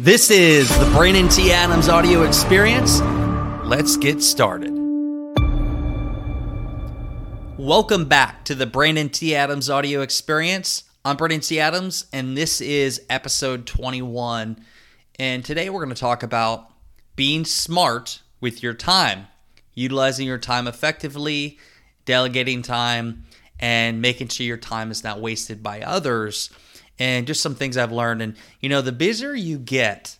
This is the Brandon T. Adams audio experience. Let's get started. Welcome back to the Brandon T. Adams audio experience. I'm Brandon T. Adams, and this is episode 21. And today we're going to talk about being smart with your time, utilizing your time effectively, delegating time, and making sure your time is not wasted by others and just some things I've learned. And you know, the busier you get,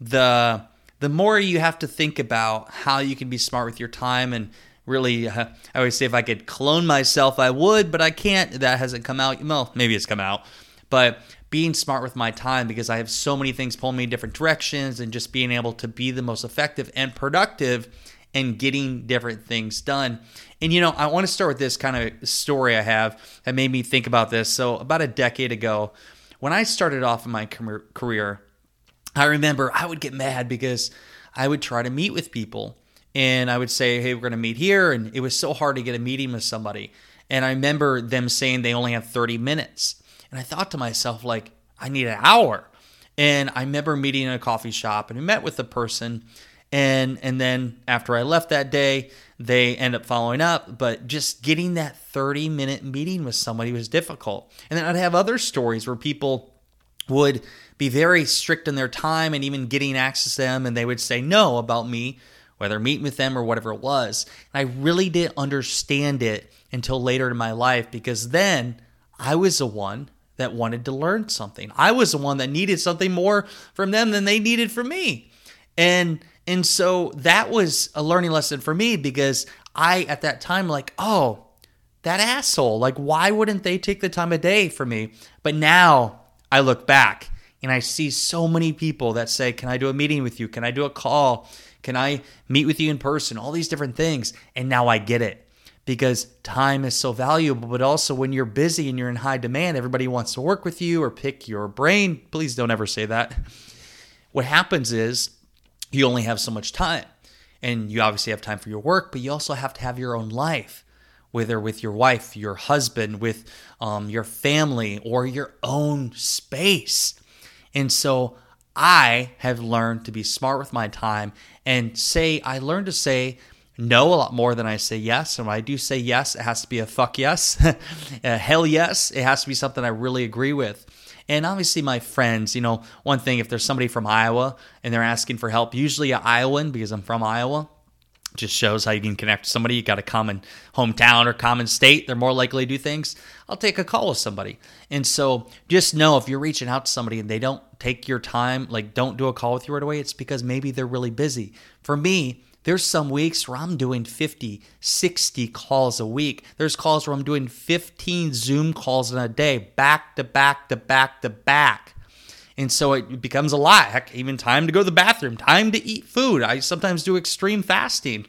the the more you have to think about how you can be smart with your time. And really uh, i always say if i could clone myself i would but i can't. That hasn't come out. Well maybe it's come out. But being smart with my time because i have so many things pulling me in different directions and just being able to be the most effective and productive and getting different things done. And you know i want to start with this kind of story i have that made me think about this. So about a decade ago when I started off in my career, I remember I would get mad because I would try to meet with people and I would say, hey, we're going to meet here. And it was so hard to get a meeting with somebody. And I remember them saying they only have 30 minutes. And I thought to myself, like, I need an hour. And I remember meeting in a coffee shop and we met with the person. And, and then after I left that day, they end up following up, but just getting that 30 minute meeting with somebody was difficult. And then I'd have other stories where people would be very strict in their time and even getting access to them, and they would say no about me, whether meeting with them or whatever it was. And I really didn't understand it until later in my life because then I was the one that wanted to learn something. I was the one that needed something more from them than they needed from me. And and so that was a learning lesson for me because I, at that time, like, oh, that asshole, like, why wouldn't they take the time of day for me? But now I look back and I see so many people that say, Can I do a meeting with you? Can I do a call? Can I meet with you in person? All these different things. And now I get it because time is so valuable. But also, when you're busy and you're in high demand, everybody wants to work with you or pick your brain. Please don't ever say that. What happens is, you only have so much time. And you obviously have time for your work, but you also have to have your own life, whether with your wife, your husband, with um, your family, or your own space. And so I have learned to be smart with my time and say, I learned to say no a lot more than I say yes. And when I do say yes, it has to be a fuck yes, a hell yes. It has to be something I really agree with. And obviously, my friends, you know, one thing, if there's somebody from Iowa and they're asking for help, usually an Iowan, because I'm from Iowa, just shows how you can connect to somebody. You got a common hometown or common state, they're more likely to do things. I'll take a call with somebody. And so just know if you're reaching out to somebody and they don't take your time, like don't do a call with you right away, it's because maybe they're really busy. For me, there's some weeks where I'm doing 50, 60 calls a week. There's calls where I'm doing 15 Zoom calls in a day, back to back to back to back. And so it becomes a lot. Heck, even time to go to the bathroom, time to eat food. I sometimes do extreme fasting.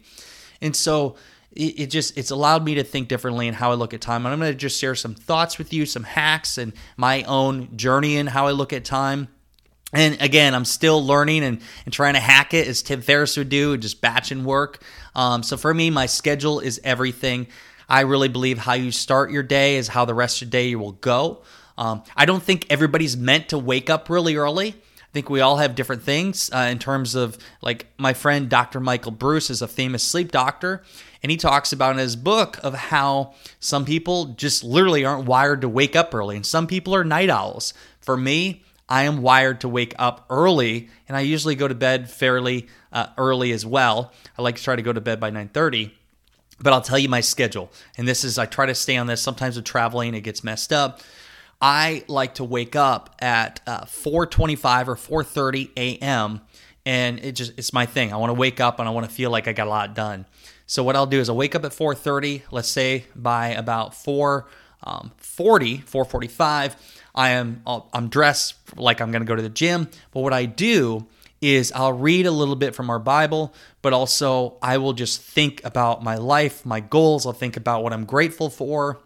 And so it, just it's allowed me to think differently in how I look at time. And I'm going to just share some thoughts with you, some hacks and my own journey in how I look at time. And again, I'm still learning and, and trying to hack it as Tim Ferriss would do, and just batching work. Um, so for me, my schedule is everything. I really believe how you start your day is how the rest of your day will go. Um, I don't think everybody's meant to wake up really early. I think we all have different things uh, in terms of, like, my friend Dr. Michael Breus is a famous sleep doctor, and he talks about in his book of how some people just literally aren't wired to wake up early, and some people are night owls. For me, I am wired to wake up early, and I usually go to bed fairly uh, early as well. I like to try to go to bed by 9:30. But I'll tell you my schedule, and this is I try to stay on this. Sometimes with traveling, it gets messed up. I like to wake up at uh, 4:25 or 4:30 a.m. and it just it's my thing. I want to wake up and I want to feel like I got a lot done. So what I'll do is I'll wake up at 4:30. Let's say by about 4 um, 40, 445 I am I'm dressed like I'm going to go to the gym, but what I do is I'll read a little bit from our Bible, but also I will just think about my life, my goals. I'll think about what I'm grateful for.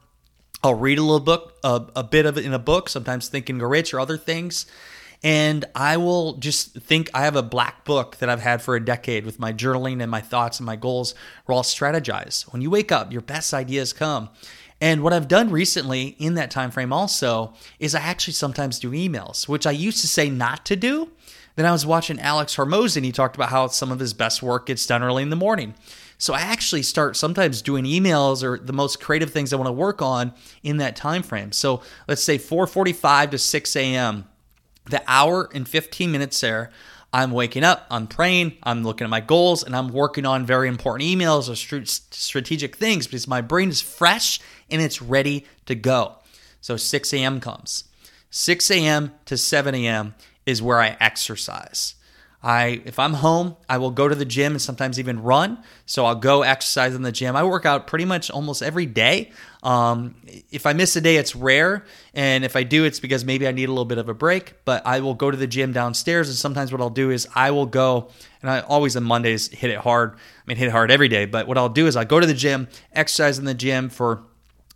I'll read a little book, a, a bit of it in a book, sometimes Think and Grow Rich or other things. And I will just think I have a black book that I've had for a decade with my journaling and my thoughts and my goals where I'll strategize. When you wake up, your best ideas come. And what I've done recently in that time frame also is I actually sometimes do emails, which I used to say not to do Then I was watching Alex Hormozi, and he talked about how some of his best work gets done early in the morning. So I actually start sometimes doing emails or the most creative things I want to work on in that time frame. So let's say 4:45 to 6 a.m. The hour and 15 minutes there. I'm waking up, I'm praying, I'm looking at my goals, and I'm working on very important emails or strategic things because my brain is fresh and it's ready to go. So 6 a.m. comes. 6 a.m. to 7 a.m. is where I exercise. I if I'm home, I will go to the gym and sometimes even run. So I'll go exercise in the gym. I work out pretty much almost every day. Um, if I miss a day, it's rare, and if I do, it's because maybe I need a little bit of a break. But I will go to the gym downstairs, and sometimes what I'll do is I will go, and I always on Mondays hit it hard. I mean, hit it hard every day. But what I'll do is I go to the gym, exercise in the gym for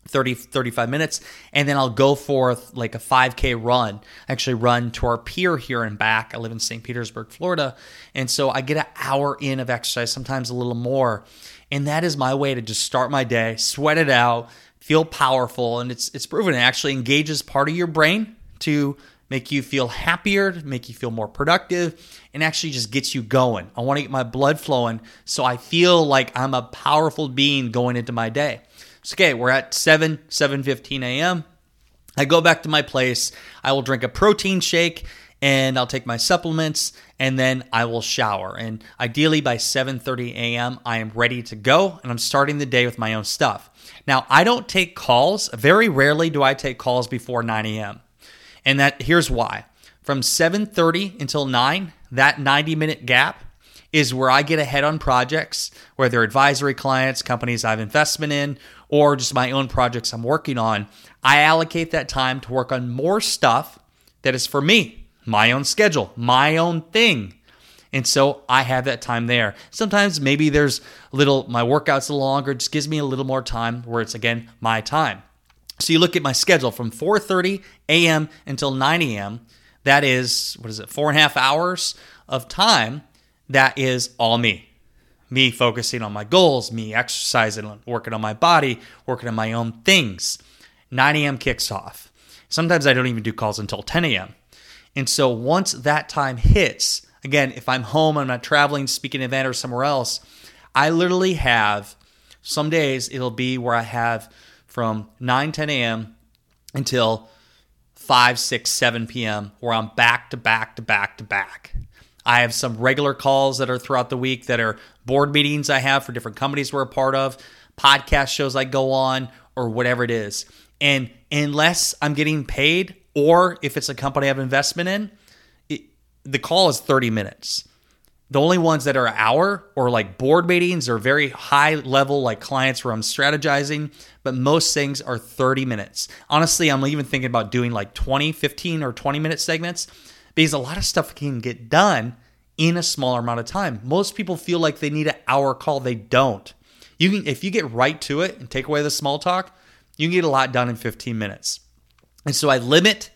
30 35 minutes and then I'll go for like a 5k run I actually run to our pier here and back. I live in St. Petersburg Florida and so I get an hour in of exercise sometimes a little more and that is my way to just start my day sweat it out feel powerful and it's it's proven. It actually engages part of your brain to make you feel happier make you feel more productive and actually just gets you going. I want to get my blood flowing so I feel like I'm a powerful being going into my day okay, we're at 7, 7.15 a.m. I go back to my place. I will drink a protein shake and I'll take my supplements and then I will shower. And ideally by 7:30 a.m. I am ready to go and I'm starting the day with my own stuff. Now, I don't take calls. Very rarely do I take calls before 9 a.m. And that here's why. From 7:30 until 9, that 90-minute gap is where I get ahead on projects, whether advisory clients, companies I've investment in, or just my own projects I'm working on. I allocate that time to work on more stuff that is for me, my own schedule, my own thing. And so I have that time there. Sometimes maybe there's a little, my workout's longer, just gives me a little more time where it's again my time. So you look at my schedule from 4:30 a.m. until 9 a.m. That is, what is it, four and a half hours of time that is all me. Me focusing on my goals, me exercising, working on my body, working on my own things. 9 a.m. kicks off. Sometimes I don't even do calls until 10 a.m. And so once that time hits, again, if I'm home, I'm not traveling, speaking event or somewhere else, I literally have some days it'll be where I have from 9, 10 a.m. until 5, 6, 7 p.m. where I'm back to back to back to back. I have some regular calls that are throughout the week that are board meetings I have for different companies we're a part of, podcast shows I go on, or whatever it is. And unless I'm getting paid, or if it's a company I have investment in, it, the call is 30 minutes. The only ones that are an hour or like board meetings or very high level, like clients where I'm strategizing, but most things are 30 minutes. Honestly, I'm even thinking about doing like 20, 15, or 20 minute segments because a lot of stuff can get done in a smaller amount of time. Most people feel like they need an hour call. They don't. You can if you get right to it and take away the small talk, you can get a lot done in 15 minutes. And so I limit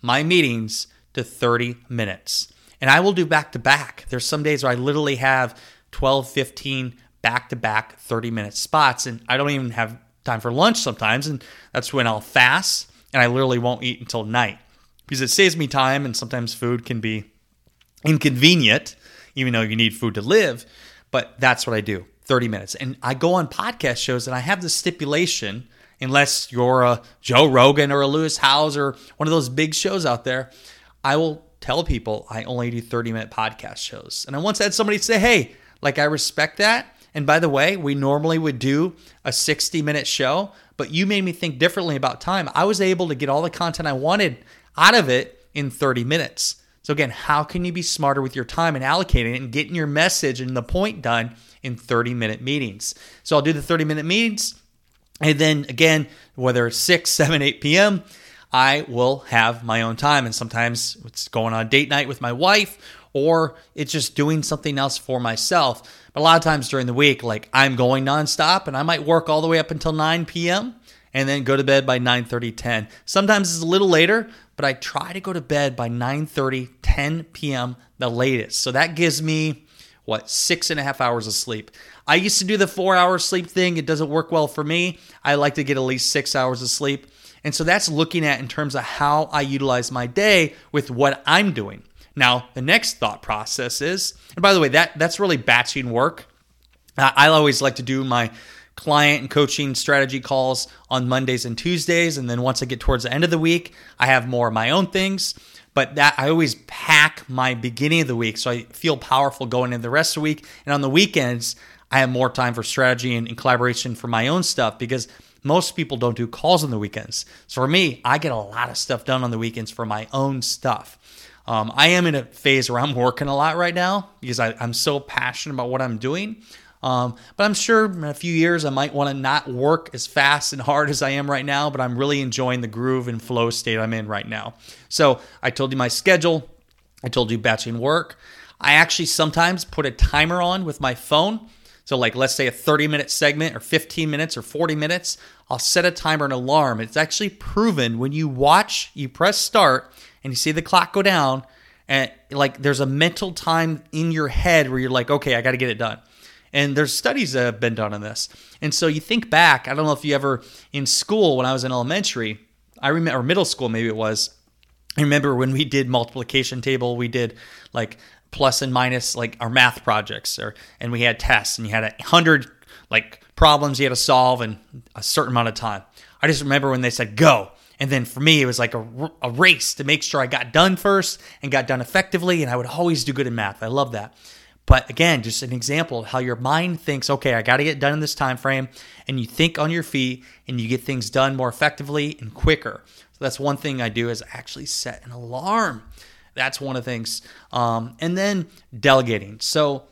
my meetings to 30 minutes. And I will do back to back. There's some days where I literally have 12, 15 back to back 30 minute spots and I don't even have time for lunch sometimes and that's when I'll fast and I literally won't eat until night because it saves me time and sometimes food can be inconvenient even though you need food to live but that's what i do 30 minutes. And i go on podcast shows and i have the stipulation unless you're a joe rogan or a lewis howes or one of those big shows out there i will tell people i only do 30 minute podcast shows. And i once had somebody say hey like i respect that. And by the way we normally would do a 60 minute show but you made me think differently about time. I was able to get all the content i wanted out of it in 30 minutes. So, again, how can you be smarter with your time and allocating it and getting your message and the point done in 30 minute meetings? So, I'll do the 30 minute meetings. And then again, whether it's 6, 7, 8 p.m., I will have my own time. And sometimes it's going on date night with my wife or it's just doing something else for myself. But a lot of times during the week, like I'm going nonstop and I might work all the way up until 9 p.m. and then go to bed by 9 30, 10. Sometimes it's a little later, but I try to go to bed by 9:30, 10 p.m. the latest. So that gives me what six and a half hours of sleep. I used to do the four hour sleep thing. It doesn't work well for me. I like to get at least six hours of sleep. And so that's looking at in terms of how I utilize my day with what I'm doing. Now, the next thought process is, and by the way, that that's really batching work. I always like to do my client and coaching strategy calls on Mondays and Tuesdays. And then once I get towards the end of the week, I have more of my own things. But that I always pack my beginning of the week so I feel powerful going into the rest of the week. And on the weekends, I have more time for strategy and, and collaboration for my own stuff because most people don't do calls on the weekends. So for me, I get a lot of stuff done on the weekends for my own stuff. Um, I am in a phase where I'm working a lot right now because I, I'm so passionate about what I'm doing. Um, but I'm sure in a few years I might want to not work as fast and hard as I am right now, but I'm really enjoying the groove and flow state I'm in right now. So I told you my schedule, I told you batching work. I actually sometimes put a timer on with my phone. So, like, let's say a 30 minute segment or 15 minutes or 40 minutes, I'll set a timer and alarm. It's actually proven when you watch, you press start and you see the clock go down, and like there's a mental time in your head where you're like, okay, I got to get it done. And there's studies that have been done on this. And so you think back, I don't know if you ever in school when I was in elementary, I remember or middle school maybe it was. I remember when we did multiplication table, we did like plus and minus like our math projects or and we had tests and you had a hundred like problems you had to solve in a certain amount of time. I just remember when they said go. And then for me, it was like a, a race to make sure I got done first and got done effectively. And I would always do good in math. I love that. But again, just an example of how your mind thinks, okay, I got to get done in this time frame, and you think on your feet and you get things done more effectively and quicker. So that's one thing I do is actually set an alarm. That's one of the things. Um, and then delegating. So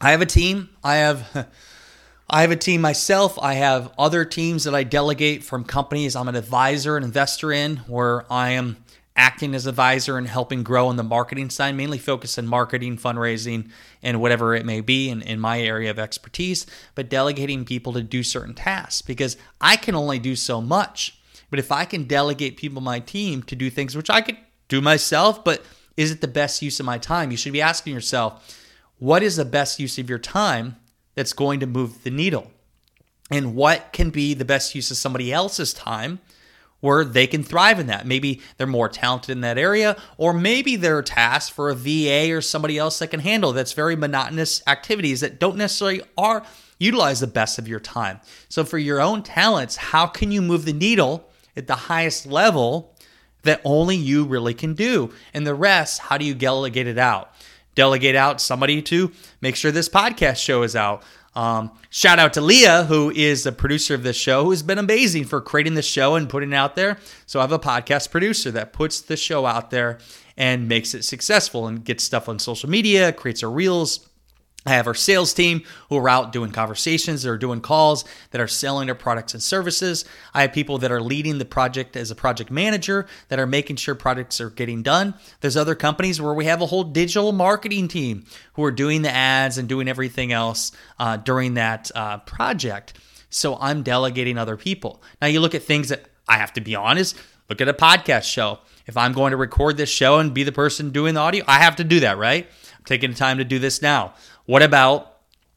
I have a team. I have I have a team myself. I have other teams that I delegate from companies I'm an advisor and investor in, where I am acting as advisor and helping grow on the marketing side, mainly focused on marketing, fundraising, and whatever it may be in, in my area of expertise, but delegating people to do certain tasks because I can only do so much. But if I can delegate people my team to do things which I could do myself, but is it the best use of my time? You should be asking yourself, what is the best use of your time that's going to move the needle? And what can be the best use of somebody else's time where they can thrive in that. Maybe they're more talented in that area, or maybe they're tasked for a VA or somebody else that can handle that's very monotonous activities that don't necessarily are utilize the best of your time. So for your own talents, how can you move the needle at the highest level that only you really can do? And the rest, how do you delegate it out? Delegate out somebody to make sure this podcast show is out um, shout out to Leah, who is the producer of this show, who's been amazing for creating this show and putting it out there. So I have a podcast producer that puts the show out there and makes it successful and gets stuff on social media, creates our reels, I have our sales team who are out doing conversations, that are doing calls, that are selling their products and services. I have people that are leading the project as a project manager that are making sure projects are getting done. There's other companies where we have a whole digital marketing team who are doing the ads and doing everything else uh, during that uh, project. So I'm delegating other people. Now you look at things that I have to be honest, look at a podcast show. If I'm going to record this show and be the person doing the audio, I have to do that, right? I'm taking the time to do this now. What about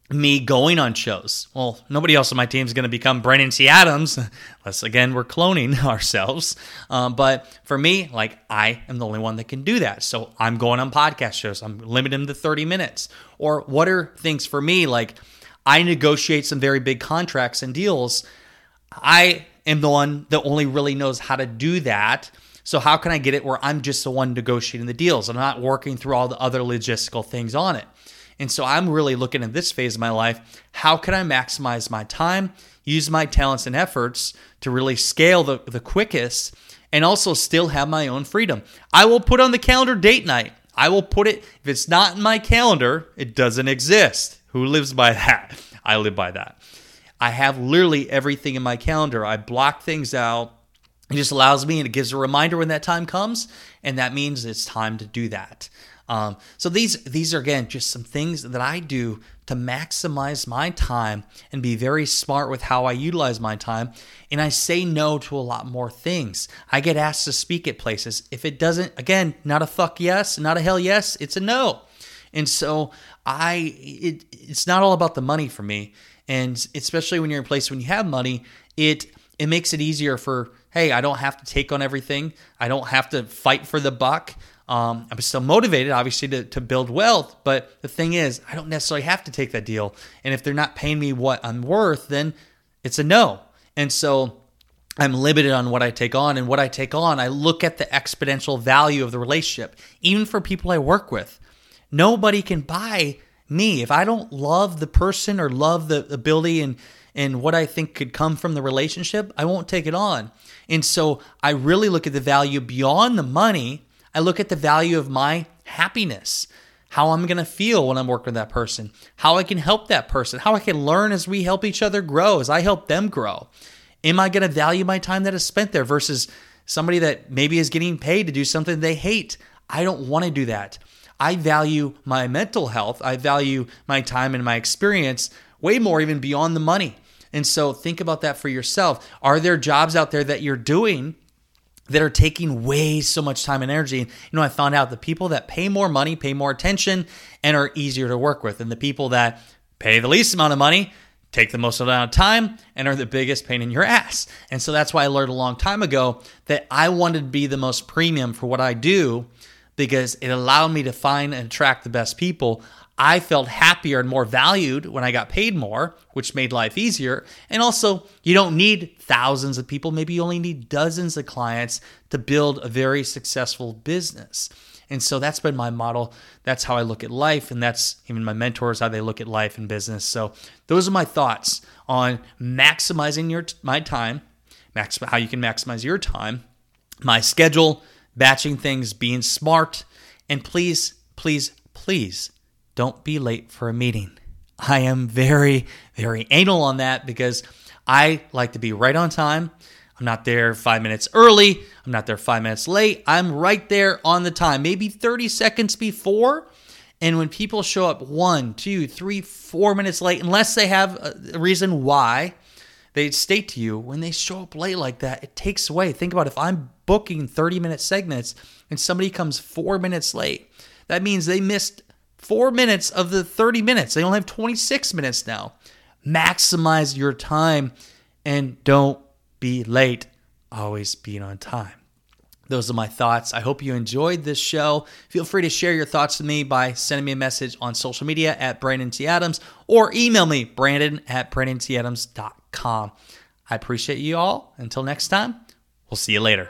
me going on shows? Well, nobody else on my team is going to become Brandon T. Adams, unless again we're cloning ourselves. Um, but for me, like I am the only one that can do that. So I'm going on podcast shows. I'm limiting to 30 minutes. Or what are things for me? Like I negotiate some very big contracts and deals. I am the one that only really knows how to do that. So how can I get it where I'm just the one negotiating the deals? I'm not working through all the other logistical things on it. And so I'm really looking at this phase of my life. How can I maximize my time, use my talents and efforts to really scale the, the quickest, and also still have my own freedom? I will put on the calendar date night. I will put it, if it's not in my calendar, it doesn't exist. Who lives by that? I live by that. I have literally everything in my calendar. I block things out. It just allows me and it gives a reminder when that time comes. And that means it's time to do that. Um, so these these are again just some things that I do to maximize my time and be very smart with how I utilize my time. And I say no to a lot more things. I get asked to speak at places. If it doesn't, again, not a fuck yes, not a hell yes, it's a no. And so I it, it's not all about the money for me. And especially when you're in a place when you have money, it it makes it easier for hey, I don't have to take on everything. I don't have to fight for the buck. Um, I'm still motivated, obviously, to, to build wealth. But the thing is, I don't necessarily have to take that deal. And if they're not paying me what I'm worth, then it's a no. And so I'm limited on what I take on. And what I take on, I look at the exponential value of the relationship, even for people I work with. Nobody can buy me. If I don't love the person or love the ability and, and what I think could come from the relationship, I won't take it on. And so I really look at the value beyond the money. I look at the value of my happiness, how I'm going to feel when I'm working with that person, how I can help that person, how I can learn as we help each other grow, as I help them grow. Am I going to value my time that is spent there versus somebody that maybe is getting paid to do something they hate? I don't want to do that. I value my mental health. I value my time and my experience way more, even beyond the money. And so think about that for yourself. Are there jobs out there that you're doing that are taking way so much time and energy? You know, I found out the people that pay more money pay more attention and are easier to work with. And the people that pay the least amount of money take the most amount of time and are the biggest pain in your ass. And so that's why I learned a long time ago that I wanted to be the most premium for what I do because it allowed me to find and attract the best people. I felt happier and more valued when I got paid more, which made life easier. And also, you don't need thousands of people, maybe you only need dozens of clients to build a very successful business. And so that's been my model. That's how I look at life. And that's even my mentors, how they look at life and business. So those are my thoughts on maximizing your my time, max, how you can maximize your time, my schedule, batching things, being smart, and please, please, please don't be late for a meeting. I am very, very anal on that because I like to be right on time. I'm not there five minutes early. I'm not there five minutes late. I'm right there on the time, maybe 30 seconds before. And when people show up one, two, three, four minutes late, unless they have a reason why, they state to you when they show up late like that, it takes away. Think about if I'm booking 30 minute segments and somebody comes four minutes late, that means they missed four minutes of the 30 minutes. They only have 26 minutes now. Maximize your time and don't be late. Always be on time. Those are my thoughts. I hope you enjoyed this show. Feel free to share your thoughts with me by sending me a message on social media at Brandon T. Adams or email me, brandon at brandonTadams.com. I appreciate you all. Until next time, we'll see you later.